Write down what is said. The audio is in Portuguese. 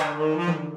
I'll